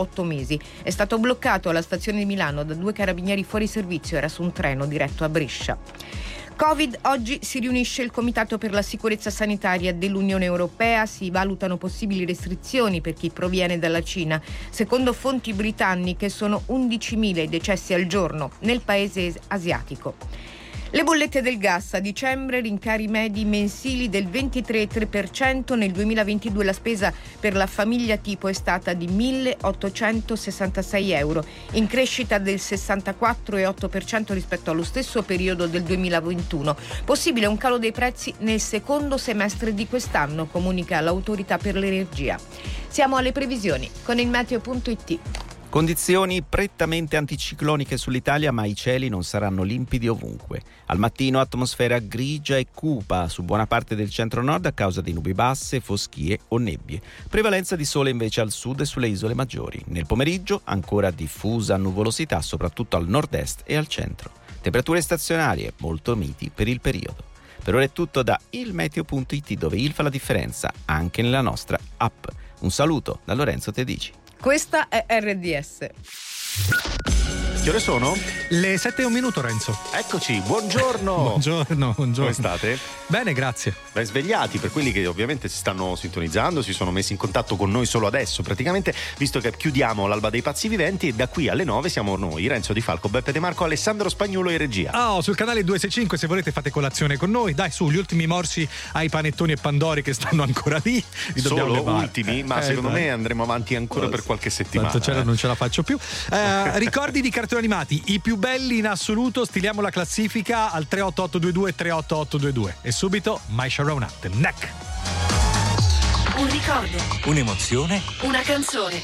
otto mesi. È stato bloccato alla stazione di Milano da due carabinieri fuori servizio, era su un treno diretto a Brescia. Covid, oggi si riunisce il Comitato per la sicurezza sanitaria dell'Unione Europea, si valutano possibili restrizioni per chi proviene dalla Cina. Secondo fonti britanniche sono 11.000 i decessi al giorno nel paese asiatico. Le bollette del gas a dicembre, rincari medi mensili del 23,3%, nel 2022 la spesa per la famiglia tipo è stata di 1.866 euro, in crescita del 64,8% rispetto allo stesso periodo del 2021. Possibile un calo dei prezzi nel secondo semestre di quest'anno, comunica l'autorità per l'energia. Siamo alle previsioni con il meteo.it. Condizioni prettamente anticicloniche sull'Italia, ma i cieli non saranno limpidi ovunque. Al mattino atmosfera grigia e cupa su buona parte del centro-nord a causa di nubi basse, foschie o nebbie. Prevalenza di sole invece al sud e sulle isole maggiori. Nel pomeriggio ancora diffusa nuvolosità soprattutto al nord-est e al centro. Temperature stazionarie molto miti per il periodo. Per ora è tutto da ilmeteo.it dove il fa la differenza anche nella nostra app. Un saluto da Lorenzo Tedici. Questa è RDS. Che ore sono? Le 7 e un minuto, Renzo. Eccoci, buongiorno. buongiorno, buongiorno. Come state? Bene, grazie. Ben svegliati per quelli che ovviamente si stanno sintonizzando, si sono messi in contatto con noi solo adesso, praticamente, visto che chiudiamo l'alba dei pazzi viventi e da qui alle 9 siamo noi, Renzo Di Falco, Beppe De Marco, Alessandro Spagnolo e regia. Oh, sul canale 265 se volete fate colazione con noi. Dai, su, gli ultimi morsi ai panettoni e pandori che stanno ancora lì. Li solo levare. ultimi, ma eh, secondo dai. me andremo avanti ancora per qualche settimana. Tanto eh. non ce la faccio più. Eh, ricordi di cartone cartoni animati, i più belli in assoluto, stiliamo la classifica al 38822 38822 e subito My Sharona, The Neck. Un ricordo, un'emozione, una canzone.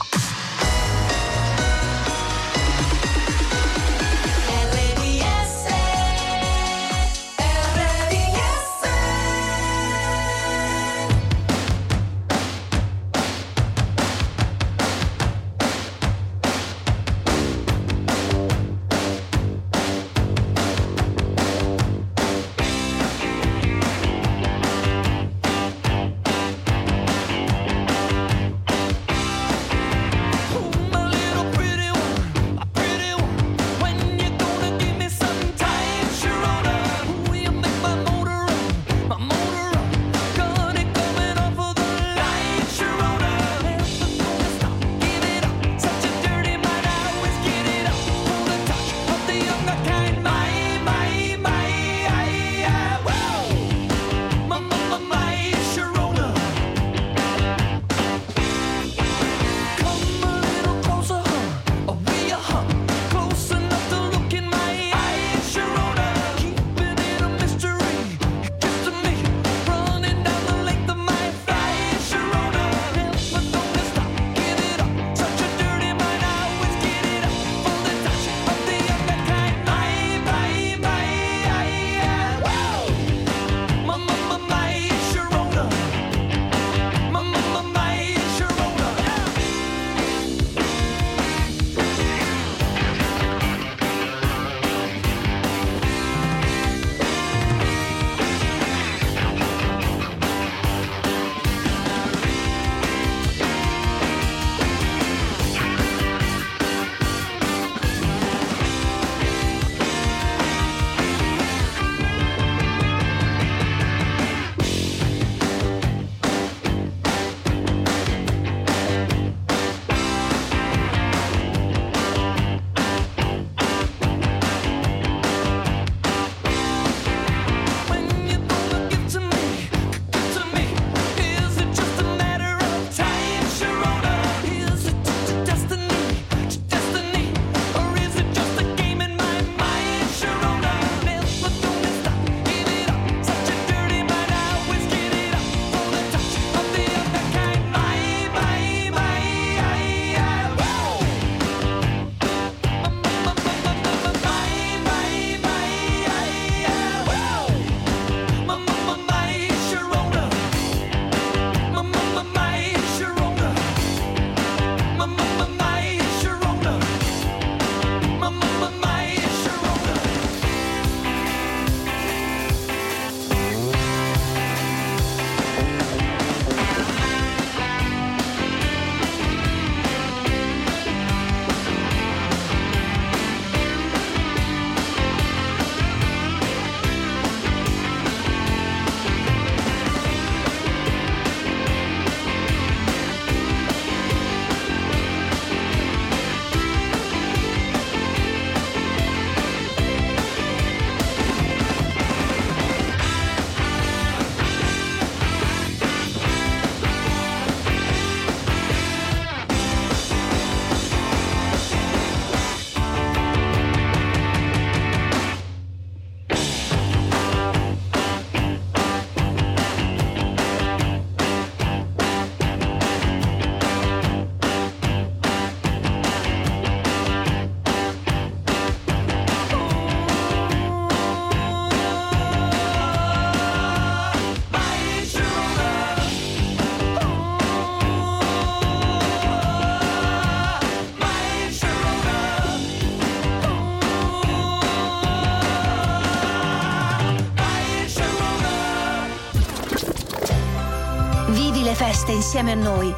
Insieme a noi.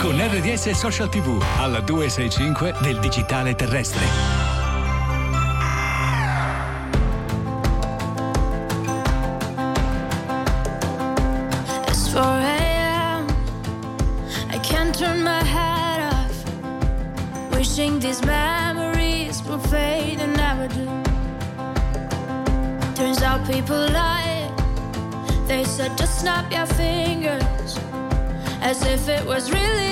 Con RDS Social TV alla 265 del digitale terrestre. If it was really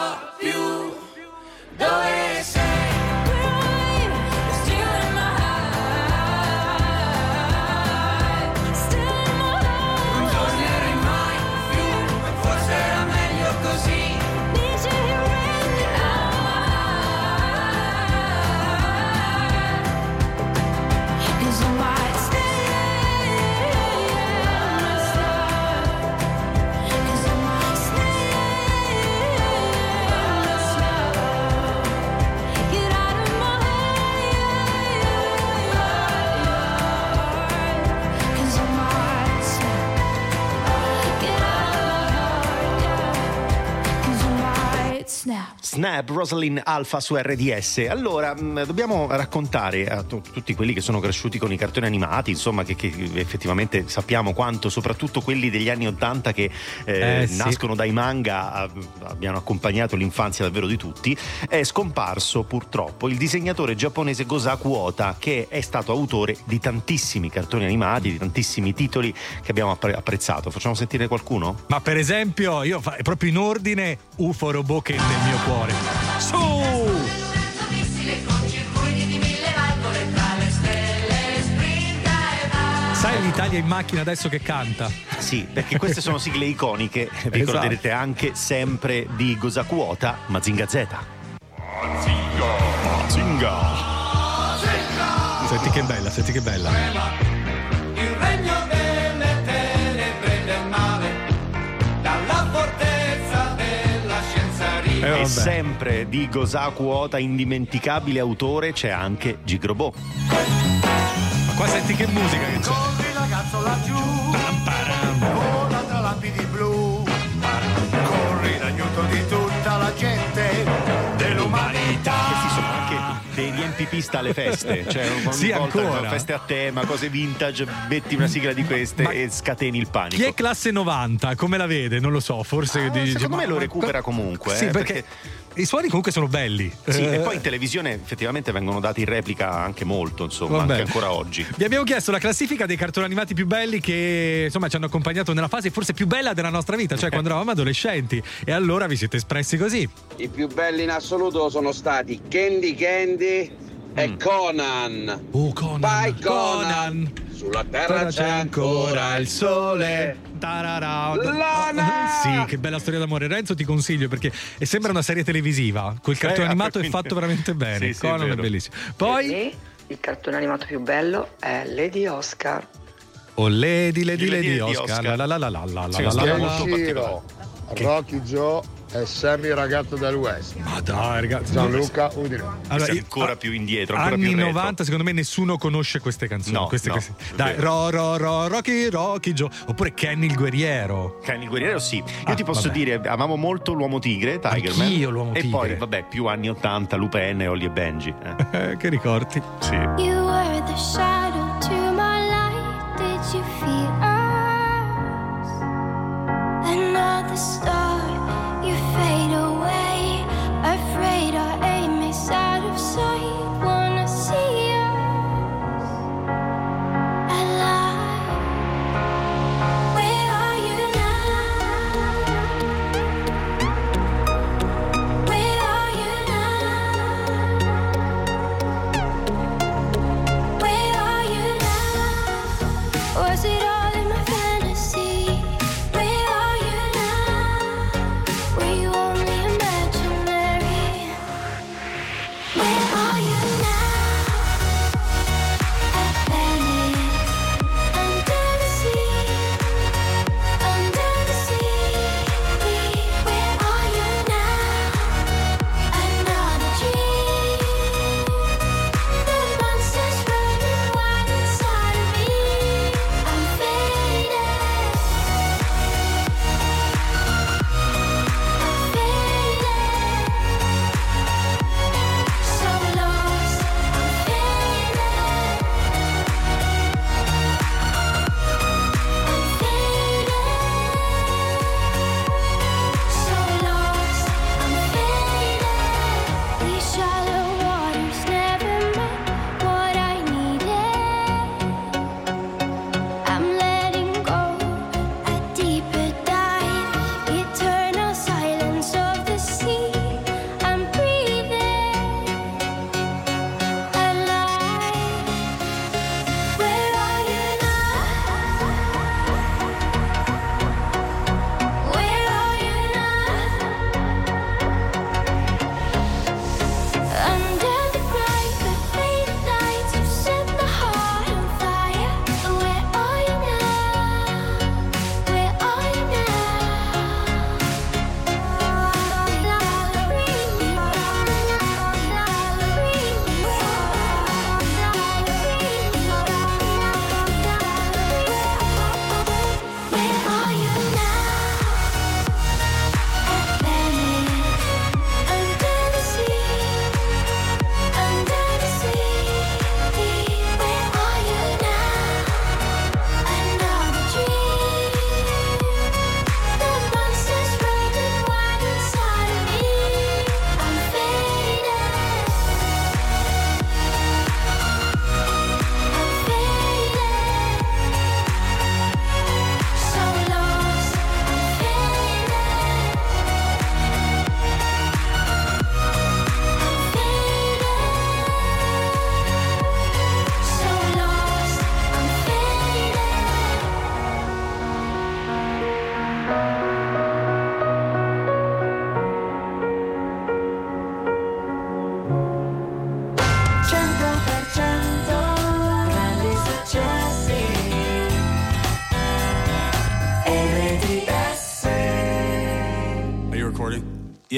snap. Rosalind Alpha su RDS. Allora, mh, dobbiamo raccontare a tu- tutti quelli che sono cresciuti con i cartoni animati, insomma, che, che effettivamente sappiamo quanto, soprattutto quelli degli anni Ottanta che eh, Eh, sì. nascono dai manga, a- abbiano accompagnato l'infanzia davvero di tutti, è scomparso purtroppo il disegnatore giapponese Gosaku Ota, che è stato autore di tantissimi cartoni animati, di tantissimi titoli che abbiamo appre- apprezzato. Facciamo sentire qualcuno? Ma per esempio, io fa- proprio in ordine, UFO robot che nel mio cuore. Su! Sai l'Italia in macchina adesso che canta? Sì, perché queste sono sigle iconiche, vi Esatto. ricorderete anche sempre di Gosaku Ota, Mazinga Z. Mazinga. Senti che bella, senti che bella. E vabbè. sempre di Gosaku Ota, indimenticabile autore, c'è anche Gigrobo. Ma qua senti che musica che c'è. Corri ragazzo laggiù, riempipista alle feste, cioè ogni Sì, volta ancora. feste a tema, cose vintage, metti una sigla di queste Ma e scateni il panico. Chi è classe 90? Come la vede? Non lo so, forse Ah, dice, secondo ma- me lo ma- recupera comunque, Sì, eh, perché, i suoni comunque sono belli. Sì, Eh, e poi in televisione effettivamente vengono dati in replica anche molto, insomma, Vabbè. anche ancora oggi. Vi abbiamo chiesto la classifica dei cartoni animati più belli che insomma ci hanno accompagnato nella fase forse più bella della nostra vita, cioè quando eravamo adolescenti. E allora vi siete espressi così. I più belli in assoluto sono stati Candy Candy e Conan. Oh, Conan. Vai Conan! sulla terra c'è ancora il sole. Tarara. Lana! Sì, che bella storia d'amore. Renzo ti consiglio perché è- sembra una serie televisiva. Quel cartone Eh, animato è fatto veramente bene. Sì, sì, è Conan è vero. bellissimo. Poi, E il cartone animato più bello è Lady Oscar. oh Lady, Lady, Lady, Lady, Lady Oscar. Oscar. La la la la la la Sì, la la stiamo la. molto Ciro, Rocky E Sammy ragazzo del West. Ma dai, ragazzi. Gianluca Udine. Allora, io- ancora più indietro, ancora anni più retro. 90, secondo me nessuno conosce queste canzoni. No, queste, no, queste- è Dai, ro, ro, ro, Rocky, Rocky Joe. Oppure Kenny il guerriero. Kenny il guerriero sì. Io Ah, ti posso vabbè. dire, amavo molto l'uomo tigre, Tigerman. Anch'io l'Uomo E Tigre. poi, vabbè, più anni 80, Lupin e Ollie e Benji. eh. Eh, che ricordi? Sì. You were the shadow to my light. Did you feel us? Another star,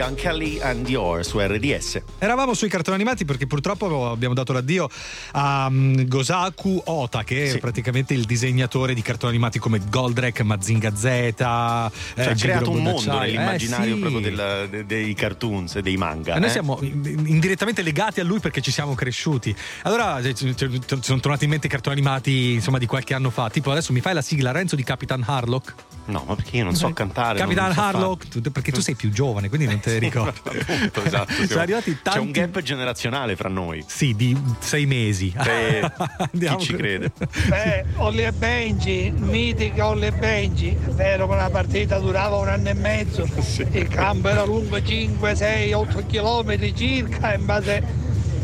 Gun Kelly and Dior su RDS. Eravamo sui cartoni animati perché purtroppo abbiamo dato l'addio a um, Gosaku Ota, che è Sì. praticamente il disegnatore di cartoni animati come Goldrake, Mazinga Z. Cioè, ha eh, creato un mondo D'acciaio. nell'immaginario Eh, sì. proprio del- de- dei cartoons e dei manga. E noi eh? siamo in- indirettamente legati a lui perché ci siamo cresciuti. Allora ci sono tornati in mente i cartoni animati insomma di qualche anno fa. Tipo adesso mi fai la sigla Renzo di Capitan Harlock? No, ma perché io non so cantare. non- Capitan non so Harlock, tu- perché tu sei più giovane, quindi non te ricordi. Appunto, esatto, Sono siamo- arrivati C'è un tanti- gap generazionale fra noi. Sì, di sei mesi. Eh, Andiamo. chi ci crede? Eh, Olli e Benji, mitica Olli e Benji, è vero che una partita durava un anno e mezzo, il campo era lungo 5, 6, 8 km circa in base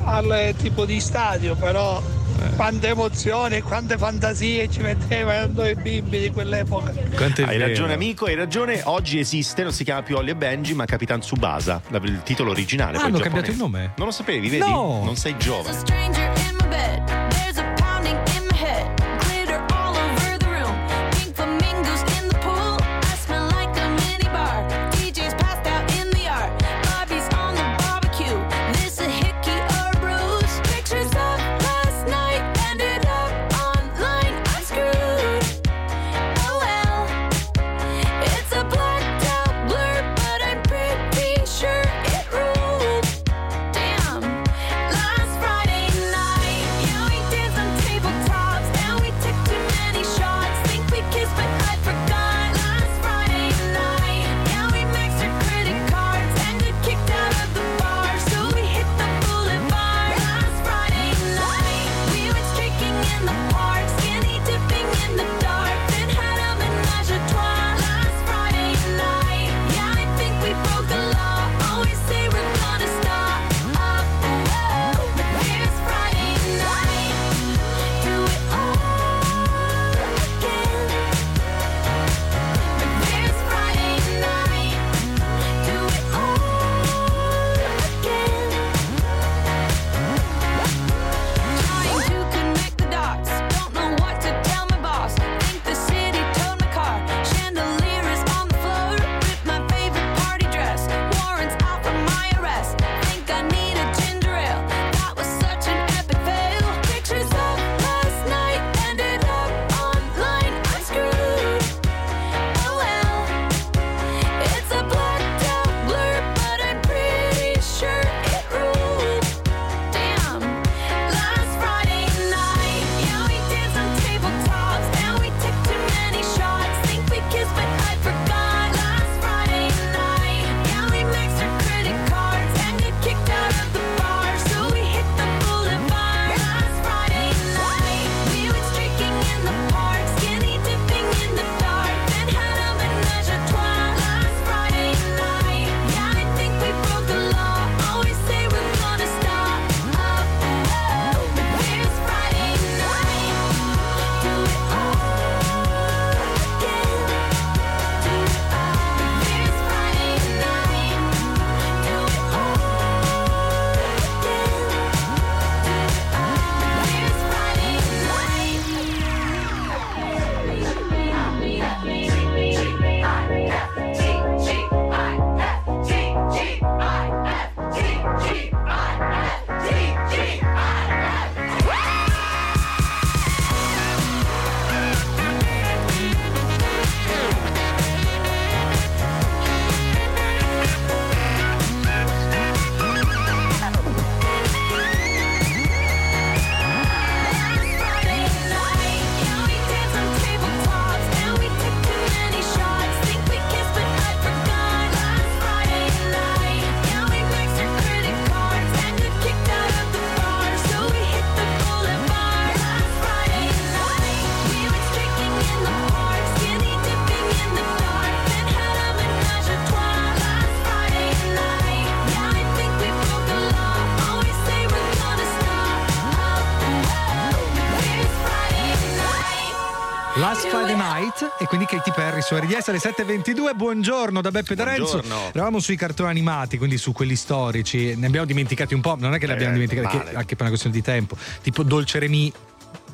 al tipo di stadio, però quante emozioni e quante fantasie ci mettevano noi bimbi di quell'epoca. Hai ragione amico, hai ragione. Oggi esiste, non si chiama più Ollie e Benji, ma Capitan Tsubasa, il titolo originale. Ah, hanno giapponese. cambiato il nome? Non lo sapevi, vedi? No. Non sei giovane. Su RDS alle 7.22 buongiorno da Beppe D'Arenzo. Eravamo sui cartoni animati quindi su quelli storici. Ne abbiamo dimenticati un po' non è che li abbiamo Eh, dimenticati anche per una questione di tempo. Tipo Dolce Remy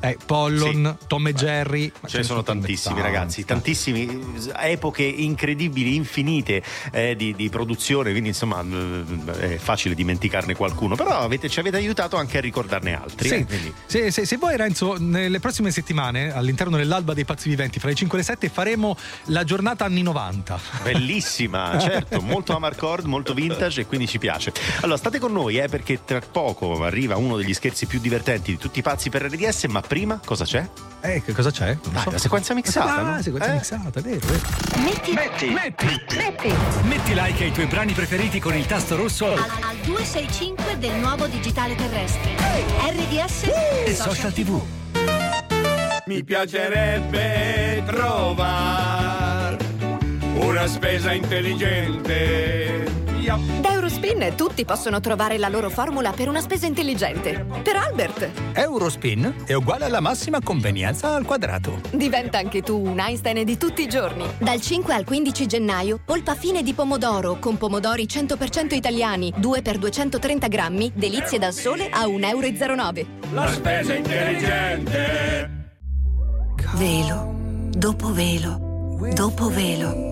eh, Pollon Tom e Jerry Ce ne sono tantissimi tanti. ragazzi, tantissimi epoche incredibili, infinite eh, di, di produzione, quindi insomma eh, è facile dimenticarne qualcuno, però avete- ci avete aiutato anche a ricordarne altri. Sì. eh, Se, se- se vuoi Renzo, nelle prossime settimane all'interno dell'alba dei pazzi viventi fra le 5 e le 7 faremo la giornata anni 90. Bellissima, certo, molto amarcord, molto vintage e quindi ci piace. Allora state con noi eh, perché tra poco arriva uno degli scherzi più divertenti di tutti i pazzi per RDS, ma prima cosa c'è? Eh, che cosa c'è? Non Ah, so. la sequenza mixata, Ah, no? sequenza Eh? mixata, è vero, vero. Metti, Metti, metti, metti like ai tuoi brani preferiti con il tasto rosso al, al 265 del nuovo digitale terrestre. RDS e social tv. Mi piacerebbe trovare una spesa intelligente. Da Eurospin tutti possono trovare la loro formula per una spesa intelligente. Per Albert, Eurospin è uguale alla massima convenienza al quadrato. diventa anche tu un Einstein di tutti i giorni. Dal 5 al 15 gennaio, polpa fine di pomodoro con pomodori 100% italiani, 2 per 230 grammi, delizie dal sole a 1,09 euro. La spesa intelligente. Velo, dopo velo, dopo velo.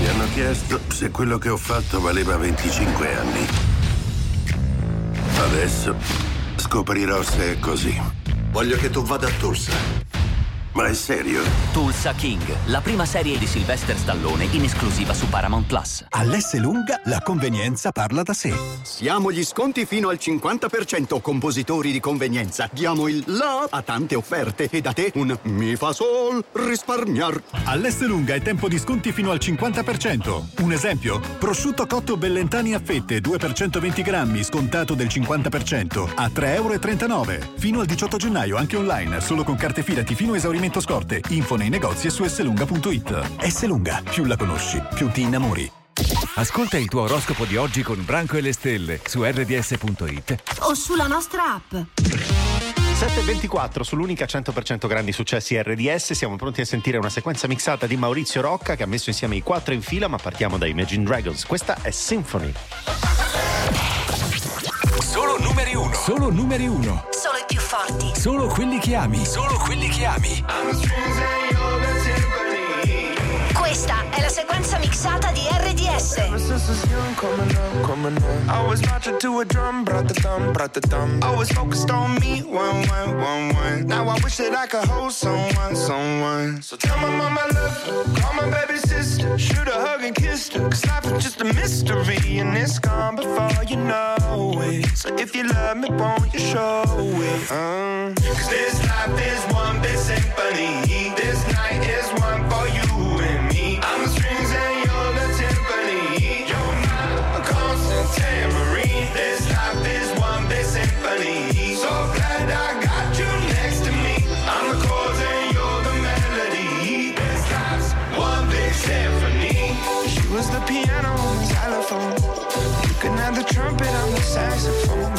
Mi hanno chiesto se quello che ho fatto valeva 25 anni. Adesso scoprirò se è così. Voglio che tu vada a Tulsa. Ma è serio? Tulsa King, la prima serie di Sylvester Stallone in esclusiva su Paramount Plus. All'S lunga la convenienza parla da sé. Siamo gli sconti fino al 50%, compositori di convenienza. Diamo il la a tante offerte e da te un mi fa sol risparmiar. All'Est lunga è tempo di sconti fino al 50%. Un esempio, prosciutto cotto Bellentani a fette 2 per 120 grammi, scontato del 50%, a 3,39 euro. Fino al 18 gennaio anche online, solo con carte fidati fino a esaurimento scorte. Info nei negozi e su slunga.it. S lunga, più la conosci, più ti innamori. Ascolta il tuo oroscopo di oggi con Branco e le stelle su rds.it. O sulla nostra app. 7.24 sull'unica 100% grandi successi RDS siamo pronti a sentire una sequenza mixata di Maurizio Rocca che ha messo insieme i quattro in fila ma partiamo da Imagine Dragons questa è Symphony Solo numeri uno. Solo numeri uno. Solo i più forti. Solo quelli che ami. Solo quelli che ami. Questa è la sequenza mixata di RDS. Always marching to a drum, brought the thumb, brought the thumb. Always focused on me, one, one, one, one. Now I wish that I could hold someone, someone. So tell my mama I love her, call my baby sister, shoot a hug and kiss her. Cause life is just a mystery and it's gone before you know it. So if you love me, won't you show it? Uh. Cause this life is one big symphony. This night is one for you piano and the xylophone. You can have the trumpet, I'm the saxophone.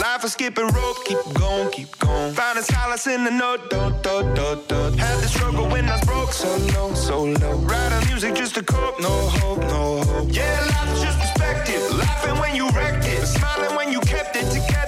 Life is skipping rope, keep going, keep going. Finding solace in the note, do, do, do, do. Had the struggle when I was broke, so low, so low. Writing music just to cope, no hope, no hope. Yeah, life's just perspective. Laughing when you wrecked it, smiling when you kept it together.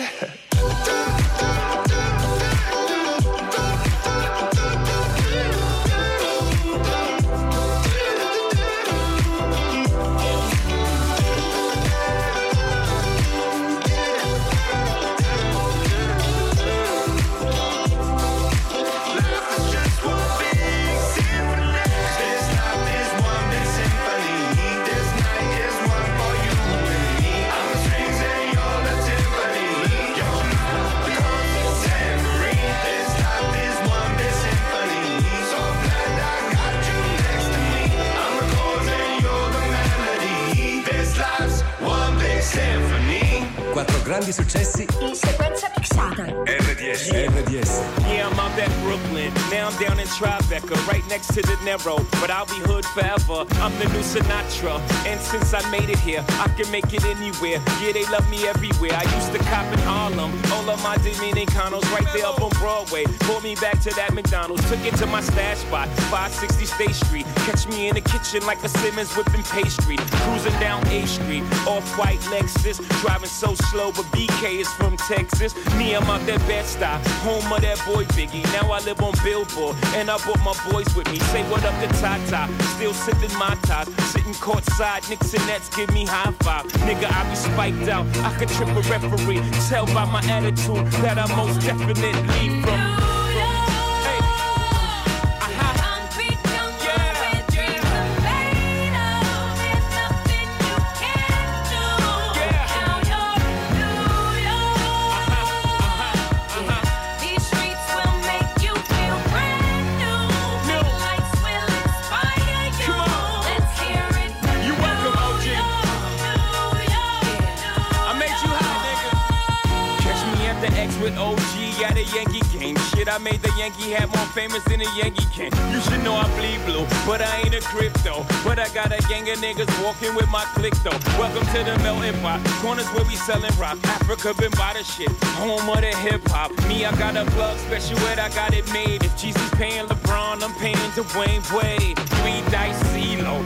Grandi successi In sequenza mixata. RDS. RDS. Yeah, I'm out at Brooklyn. Now I'm down in Tribeca, right next to the Narrow. But I'll be hood forever. I'm the new Sinatra. And since I made it here, I can make it anywhere. Yeah, they love me everywhere. I used to cop in Harlem. All of my Dominicanos right there up on Broadway. Pulled me back to that McDonald's. Took it to my stash spot, 560 State Street. Catch me in the kitchen like a Simmons whipping pastry. Cruising down A Street, off-white Lexus. Driving so slow, but BK is from Texas. Me, I'm out that Bed-Stuy, home of that boy Biggie. Now I live on Billboard, and I brought my boys with me. Say what up to Tata, still sipping my top. Sitting courtside, Knicks and Nets give me high five. Nigga, I be spiked out, I could trip a referee. Tell by my attitude that I most definitely from. A Yankee game. Shit, I made the Yankee hat more famous than a Yankee can. You should know I bleed blue, but I ain't a crypto. But I got a gang of niggas walking with my click though. Welcome to the melting pot. Corners where we selling rock. Africa been by the shit. Home of the hip hop. Me, I got a plug special ed, I got it made. If Jesus paying LeBron, I'm paying Dwayne Wade. Three dice CeeLo,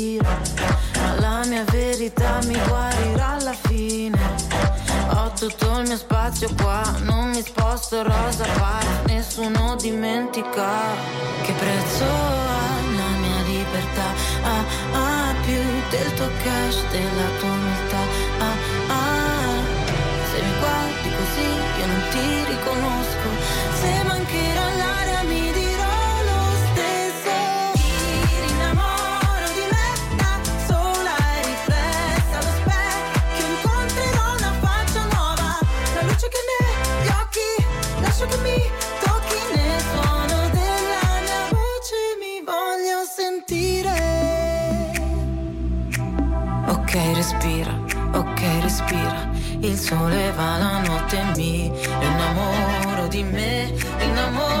tanto cash della tua umiltà. Ah, ah, ah, se mi guardi così io non ti riconosco. temi, innamoro di me, innamoro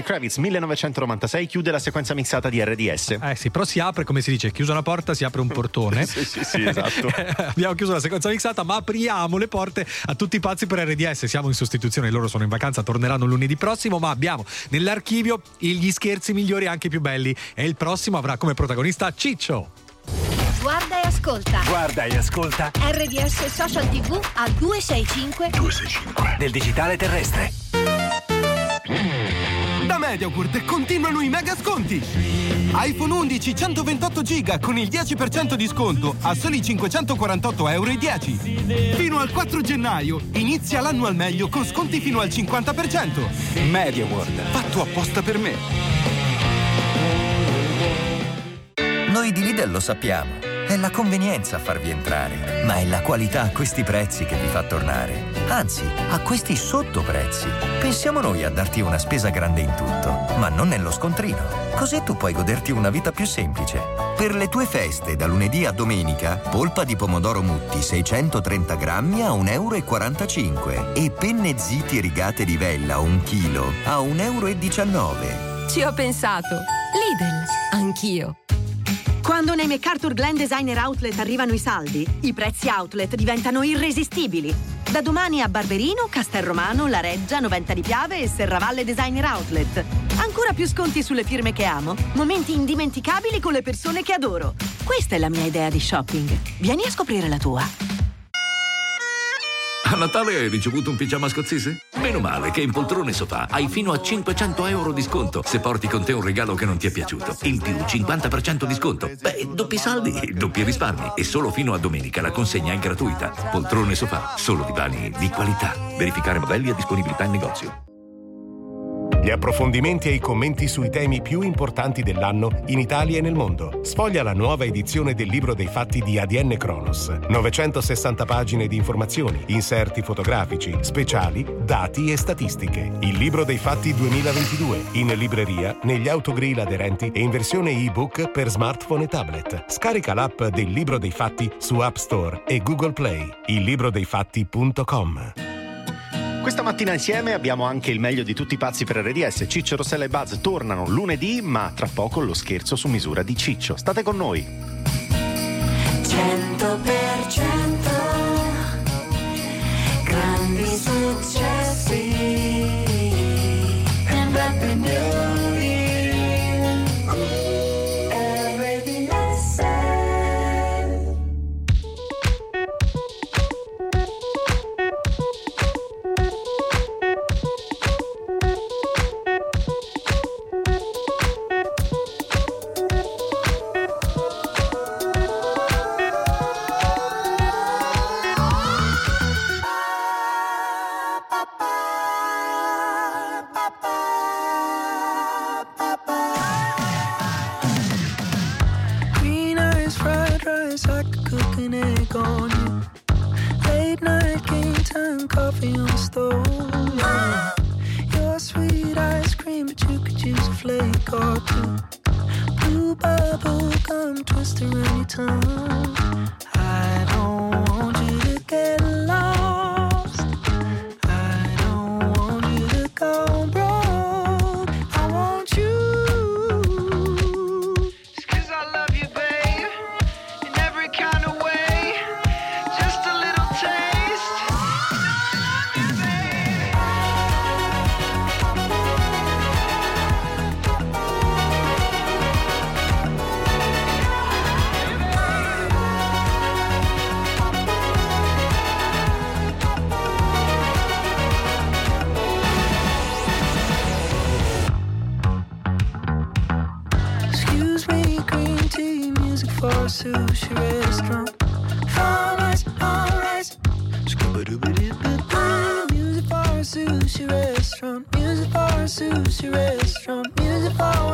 Lenny Kravitz 1996 chiude la sequenza mixata di RDS. Eh sì, però si apre, come si dice, chiusa una porta si apre un portone. sì, sì, sì, esatto. Abbiamo chiuso la sequenza mixata, ma apriamo le porte a tutti i pazzi per RDS. Siamo in sostituzione, loro sono in vacanza, torneranno lunedì prossimo, ma abbiamo nell'archivio gli scherzi migliori e anche i più belli. E il prossimo avrà come protagonista Ciccio. Guarda e ascolta. Guarda e ascolta. RDS Social TV a 265 265 del digitale terrestre. Mm. MediaWorld continuano i mega sconti! iPhone 11 128 GB con il 10% di sconto a soli 548,10 euro. Fino al 4 gennaio inizia l'anno al meglio con sconti fino al 50%. MediaWorld, fatto apposta per me. Noi di Lidl lo sappiamo. È la convenienza a farvi entrare, ma è la qualità a questi prezzi che vi fa tornare. Anzi, a questi sottoprezzi. Pensiamo noi a darti una spesa grande in tutto, ma non nello scontrino. Così tu puoi goderti una vita più semplice. Per le tue feste, da lunedì a domenica, polpa di pomodoro mutti 630 grammi a 1,45 euro e penne ziti rigate di vella 1 chilo a 1,19 euro. Ci ho pensato. Lidl, anch'io. Quando nei MacArthur Glen Designer Outlet arrivano i saldi, i prezzi outlet diventano irresistibili. Da domani a Barberino, Castelromano, La Reggia, Noventa di Piave e Serravalle Designer Outlet. Ancora più sconti sulle firme che amo, momenti indimenticabili con le persone che adoro. Questa è la mia idea di shopping. Vieni a scoprire la tua. Natale hai ricevuto un pigiama scozzese? Meno male che in poltrone sofà hai fino a 500 euro di sconto se porti con te un regalo che non ti è piaciuto. In più 50% di sconto. Beh, doppi saldi, doppi risparmi. E solo fino a domenica la consegna è gratuita. Poltrone sofà, solo divani di qualità. Verificare modelli e disponibilità in negozio. Gli approfondimenti e i commenti sui temi più importanti dell'anno in Italia e nel mondo. Sfoglia la nuova edizione del libro dei fatti di ADN Kronos. 960 pagine di informazioni, inserti fotografici, speciali, dati e statistiche. Il libro dei fatti 2022. In libreria, negli autogrill aderenti e in versione ebook per smartphone e tablet. Scarica l'app del libro dei fatti su App Store e Google Play. illibrodei.fatti.com. Questa mattina insieme abbiamo anche il meglio di tutti i pazzi per RDS. Ciccio, Rossella e Buzz tornano lunedì, ma tra poco lo scherzo su misura di Ciccio. State con noi. 100% grandi successi and happy new sushi restaurant. Music bar, sushi restaurant. Music for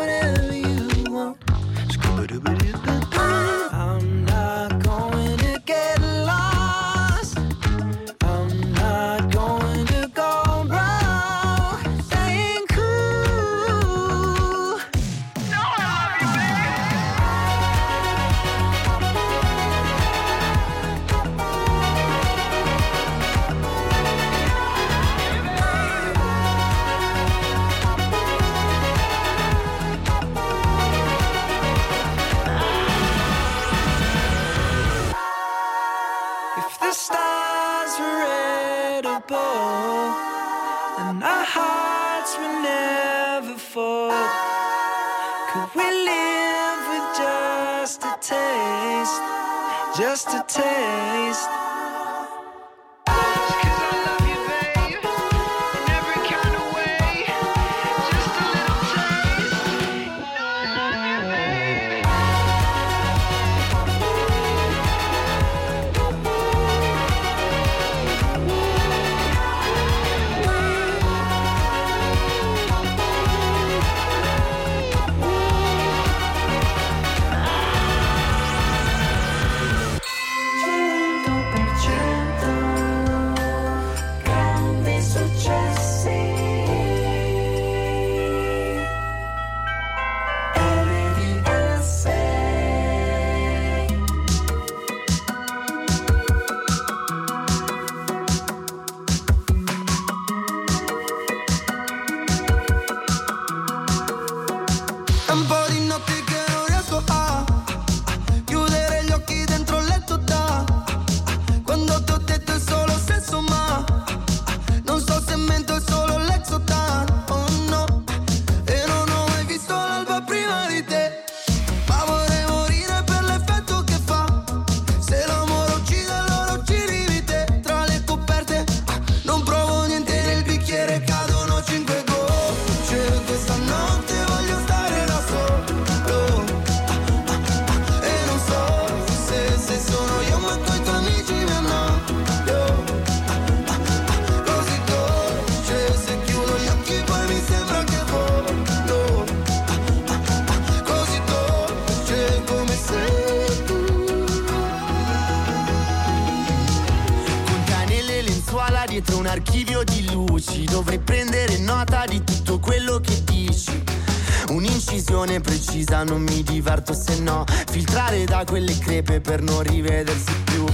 precisa non mi diverto se no. Filtrare da quelle crepe per non rivedersi più.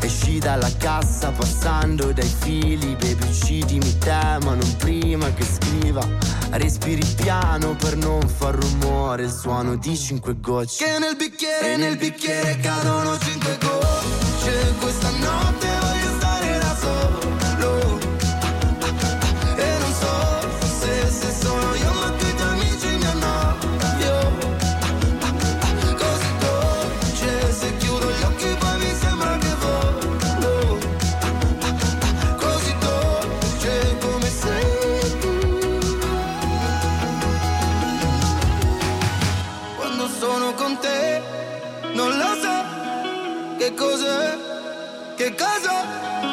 Esci dalla cassa passando dai fili Baby uccidimi te ma prima che scriva. Respiri piano per non far rumore Il suono di cinque gocce. Che nel bicchiere, nel bicchiere cadono cinque gocce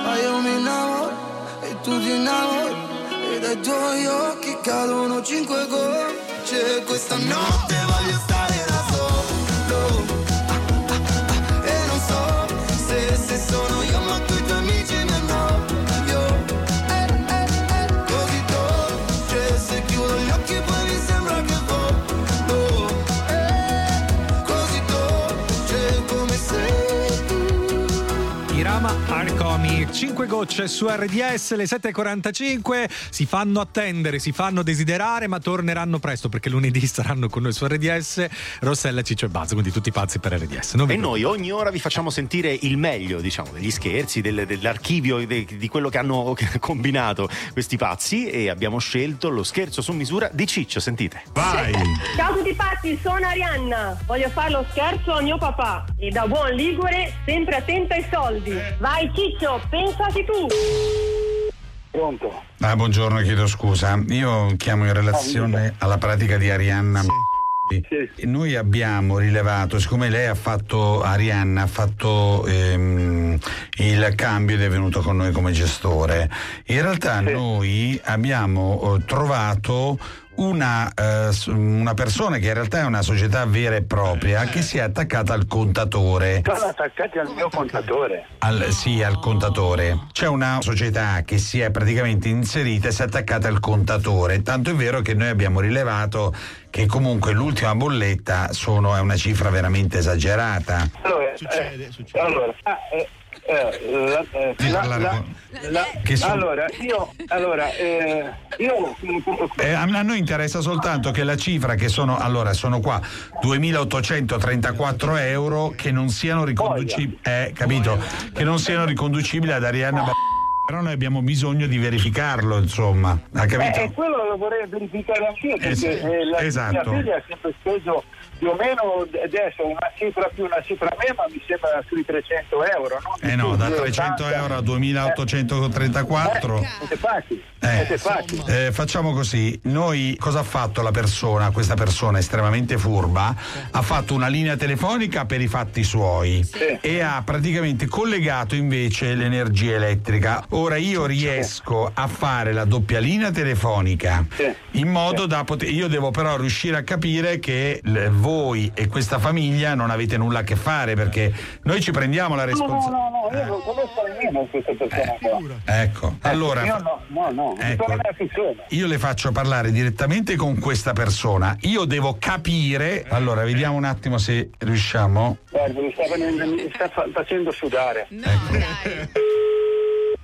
Ma io mi innamoro e tu ti innamori. E dai tuoi occhi cadono cinque gocce. Questa notte voglio stare Arcomi, 5 gocce su RDS, le 7.45 si fanno attendere, si fanno desiderare, ma torneranno presto perché lunedì saranno con noi su RDS Rossella, Ciccio e Buzz, quindi tutti pazzi per RDS. Non E noi ogni ora vi facciamo sentire il meglio, diciamo, degli scherzi, del- dell'archivio de- di quello che hanno combinato questi pazzi e abbiamo scelto lo scherzo su misura di Ciccio, sentite. Vai! Ciao a tutti pazzi, sono Arianna. Voglio fare lo scherzo a mio papà. E da buon ligure, sempre attenta ai soldi. Vai Ciccio, pensaci tu. Pronto? Ah, buongiorno, chiedo scusa. Io chiamo in relazione alla pratica di Arianna. E Noi abbiamo rilevato, siccome lei ha fatto, Arianna ha fatto ehm, il cambio ed è venuto con noi come gestore, in realtà noi abbiamo eh, trovato una, eh, una persona che in realtà è una società vera e propria che si è attaccata al contatore. Sono attaccati al mio contatore. Al, sì, al contatore. C'è una società che si è praticamente inserita e si è attaccata al contatore. Tanto è vero che noi abbiamo rilevato che comunque l'ultima bolletta sono, è una cifra veramente esagerata. Allora, succede, succede. Allora, ah, eh, eh, la- eh, Di la- allora, io, allora, eh, io Eh, a noi interessa soltanto che la cifra che sono, allora sono qua 2.834 euro che non siano riconducibili, eh, capito? Che non siano riconducibili ad Arianna Ba- Però noi abbiamo bisogno di verificarlo, insomma. Ha capito? Eh, eh, quello lo vorrei verificare anch'io perché Es- eh, la esatto. mia figlia ha sempre speso più o meno adesso una cifra più una cifra meno ma mi sembra sui 300 euro no? Eh no, da 300 euro a 2834. Siete facili, Eh, eh, facciamo così, noi cosa ha fatto la persona, questa persona estremamente furba? Ha fatto una linea telefonica per i fatti suoi e ha praticamente collegato invece l'energia elettrica. Ora io riesco a fare la doppia linea telefonica in modo da poter. Io devo però riuscire a capire che voi e questa famiglia non avete nulla a che fare perché noi ci prendiamo la No, no, responsabilità. no, no, io non conosco nemmeno questa persona qua. Ecco, allora. Io no, no, no, mi Ecco. Io le faccio parlare direttamente con questa persona. Io devo capire. Allora, vediamo un attimo se riusciamo. Guarda, mi sta, venendo- mi sta fa- facendo sudare.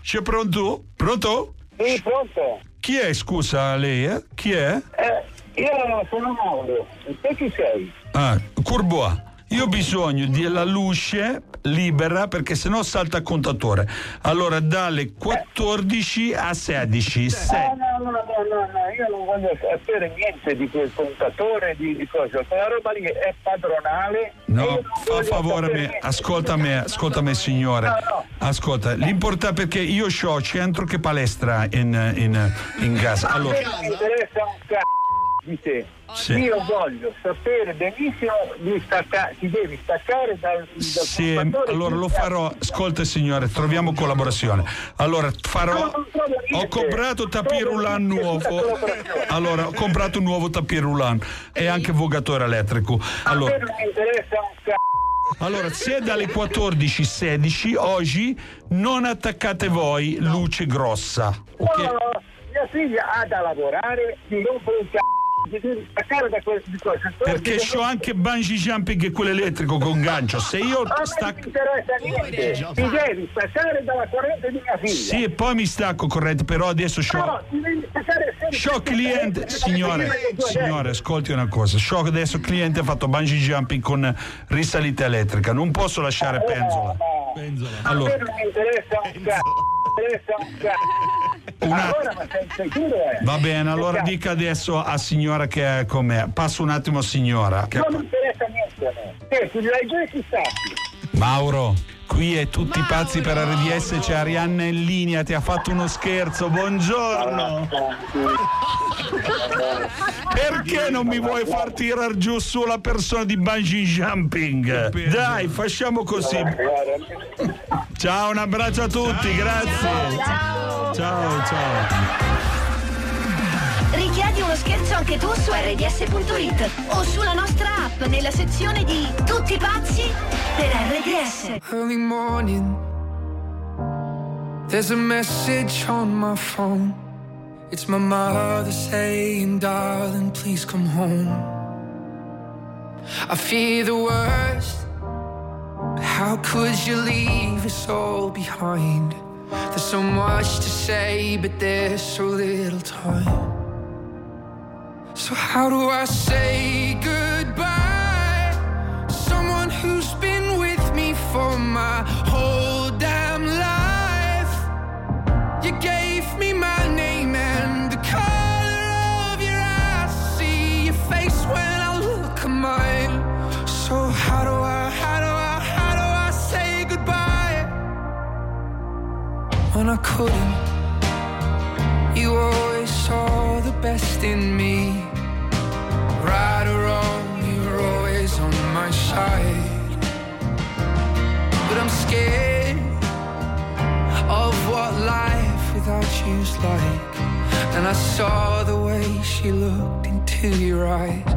C'è pronto? Pronto? Sì, pronto? Chi è, scusa, lei? eh? Chi è? Eh, io sono Mauro, e te chi sei? Ah, Courbois. Io ho bisogno della luce libera perché sennò salta il contatore. Allora, dalle 14 a 16. Se- No, no, no, no, no, no, io non voglio sapere niente di quel contatore, di, di cosa. Quella roba lì è padronale. No, fa favore a me, ascolta me, ascolta me signore. Ascolta, l'importa perché io ho centro che palestra in, in, in casa. Allora, mi interessa un c***o di te. Sì. Io voglio sapere benissimo di staccare, ti devi staccare dal, dal sì, allora lo di- farò. Ascolta signore, troviamo collaborazione. Allora, farò. Ho comprato tapis roulant nuovo. Allora, ho comprato un nuovo tapis roulant e anche vogatore elettrico. Allora, non c***o. allora, se dalle 14.16 oggi non attaccate voi luce grossa. Ok? No, mia figlia ha da lavorare, ti rompe un staccare da quel di cosa. Perché c'ho anche bungee jumping e quello elettrico con gancio. Se io A me non stacco. mi interessa niente, ti devi staccare dalla corrente di mia figlia. Sì, e poi mi stacco corrente, però adesso c'ho. No, ti devi staccare sempre- C'ho cliente, signore, signore, ascolti una cosa. C'ho adesso cliente ha fatto bungee jumping con risalita elettrica. Non posso lasciare penzola. Allora, A me non mi interessa un c***o, Una- Allora, ma sei sicuro? Eh? va bene, allora Perché dica adesso a signora che è con me. Passo un attimo signora. che- Non mi interessa niente a me. Te, tu. Mauro, qui è tutti pazzi per RDS, c'è Arianna in linea, ti ha fatto uno scherzo. Buongiorno. Perché non mi vuoi far tirar giù sulla persona di bungee jumping? Dai, facciamo così. Ciao, un abbraccio a tutti, grazie. Ciao, ciao. Richiedi uno scherzo anche tu su rds.it o sulla nostra app nella sezione di Tutti pazzi per RDS. Early morning, there's a message on my phone. It's my mother saying, darling, please come home. I fear the worst. How could you leave us all behind? There's so much to say, but there's so little time. So, how do I say goodbye? Someone who's been with me for my whole damn life. You gave me my name and the color of your eyes. See your face when I look at mine. So, how do I, how do I, how do I say goodbye? When I couldn't, you always saw the best in me. Without you's like. And I saw the way she looked into your eyes.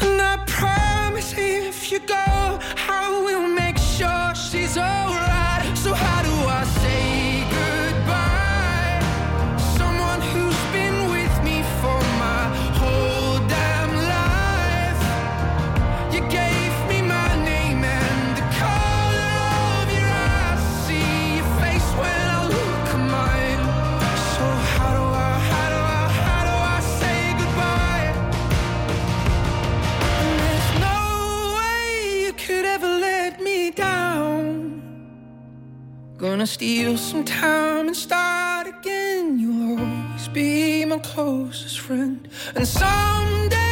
And I promise if you go, I will make sure she's alright. So, how do I gonna steal some time and start again. You'll always be my closest friend. And someday.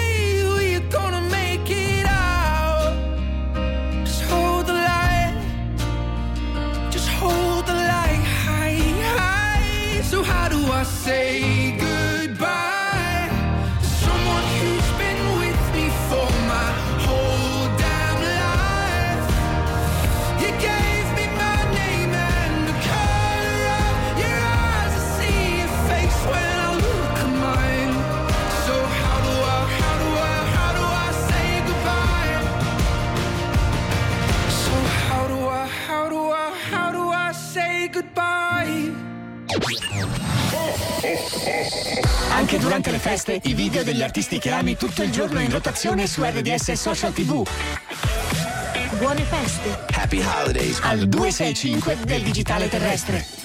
RDS, i video degli artisti che ami tutto il giorno in rotazione su RDS e Social TV. Buone feste. Happy Holidays al 265 del Digitale Terrestre.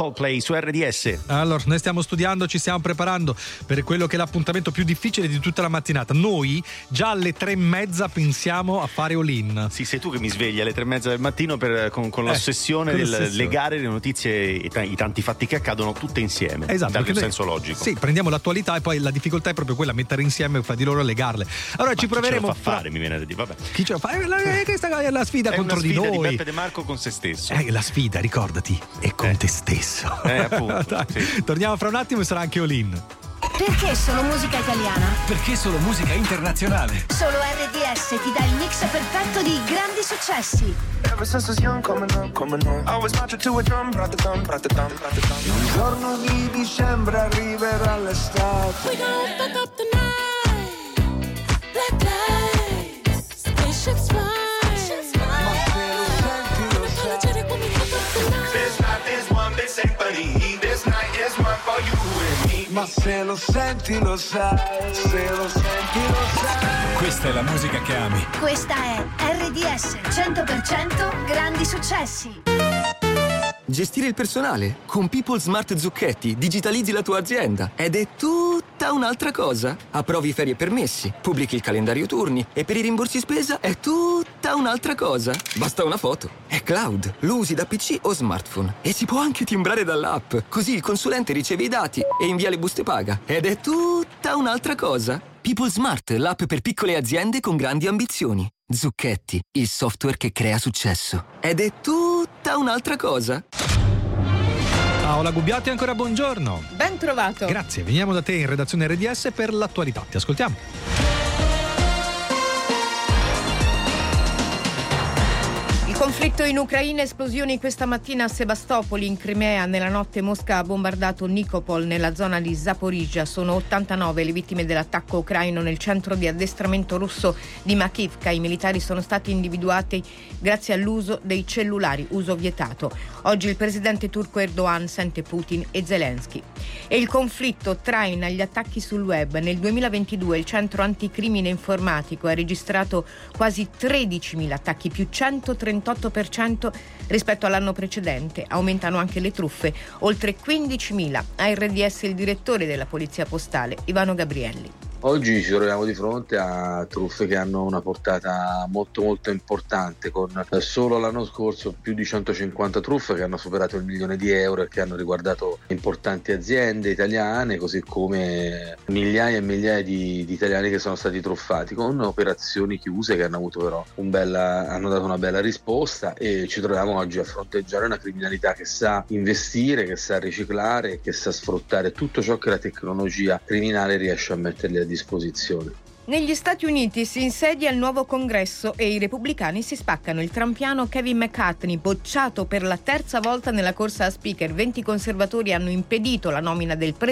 Coldplay su RDS. Allora, noi stiamo studiando, ci stiamo preparando per quello che è l'appuntamento più difficile di tutta la mattinata. Noi già alle tre e mezza pensiamo a fare all-in. Sì, sei tu che mi svegli alle tre e mezza del mattino per- con, con Eh, l'ossessione con del legare le notizie e ta- i tanti fatti che accadono tutte insieme. Esatto, noi- senso logico. Sì, prendiamo l'attualità e poi la difficoltà è proprio quella, mettere insieme fra di loro e legarle. Allora ci Chi ce lo proveremo fa fra- fare, mi viene da dire. Vabbè. Chi ce lo fa? Eh, la- eh, questa è la sfida È contro una di sfida noi. Beppe De Marco con se stesso. Eh, la sfida, ricordati, è con te stesso. Eh, appunto, Dai, Torniamo fra un attimo e sarà anche Olin. Perché solo musica italiana? Perché solo musica internazionale? Solo RDS ti dà il mix perfetto di grandi successi. Ever since I was young, coming up, coming up. Always marching to a drum, brought the drum. Un giorno di dicembre arriverà l'estate. We gon' fuck up the night. Black lights, spaceships fly. Ma se lo senti lo sai, se lo senti lo sai. Questa è la musica che ami. Questa è RDS 100% grandi successi. Gestire il personale? Con People Smart Zucchetti digitalizzi la tua azienda ed è tutta un'altra cosa. Approvi ferie e permessi, pubblichi il calendario turni e per i rimborsi spesa è tutta un'altra cosa. Basta una foto. È cloud, lo usi da PC o smartphone e si può anche timbrare dall'app. Così il consulente riceve i dati e invia le buste paga. Ed è tutta un'altra cosa. People Smart, l'app per piccole aziende con grandi ambizioni. Zucchetti, il software che crea successo. Ed è tutta un'altra cosa. Paola Gubbiati, ancora buongiorno. Ben trovato. Grazie, veniamo da te in redazione RDS per l'attualità. Ti ascoltiamo. Conflitto in Ucraina, esplosioni questa mattina a Sebastopoli in Crimea, nella notte Mosca ha bombardato Nikopol nella zona di Zaporizhia. Sono 89 le vittime dell'attacco ucraino nel centro di addestramento russo di Makivka. I militari sono stati individuati grazie all'uso dei cellulari, uso vietato. Oggi il presidente turco Erdogan sente Putin e Zelensky. E il conflitto traina gli attacchi sul web. Nel 2022 il centro anticrimine informatico ha registrato quasi 13.000 attacchi, più 138% rispetto all'anno precedente. Aumentano anche le truffe, oltre 15.000. A RDS il direttore della Polizia Postale, Ivano Gabrielli. Oggi ci troviamo di fronte a truffe che hanno una portata molto molto importante, con eh, solo l'anno scorso più di 150 truffe che hanno superato il milione di euro e che hanno riguardato importanti aziende italiane, così come migliaia e migliaia di, di italiani che sono stati truffati, con operazioni chiuse che hanno avuto però un bella- hanno dato una bella risposta e ci troviamo oggi a fronteggiare una criminalità che sa investire, che sa riciclare, che sa sfruttare tutto ciò che la tecnologia criminale riesce a mettergli a disposizione. Negli Stati Uniti si insedia il nuovo congresso e i repubblicani si spaccano. Il trampiano Kevin McCartney, bocciato per la terza volta nella corsa a speaker. 20 conservatori hanno impedito la nomina del presidente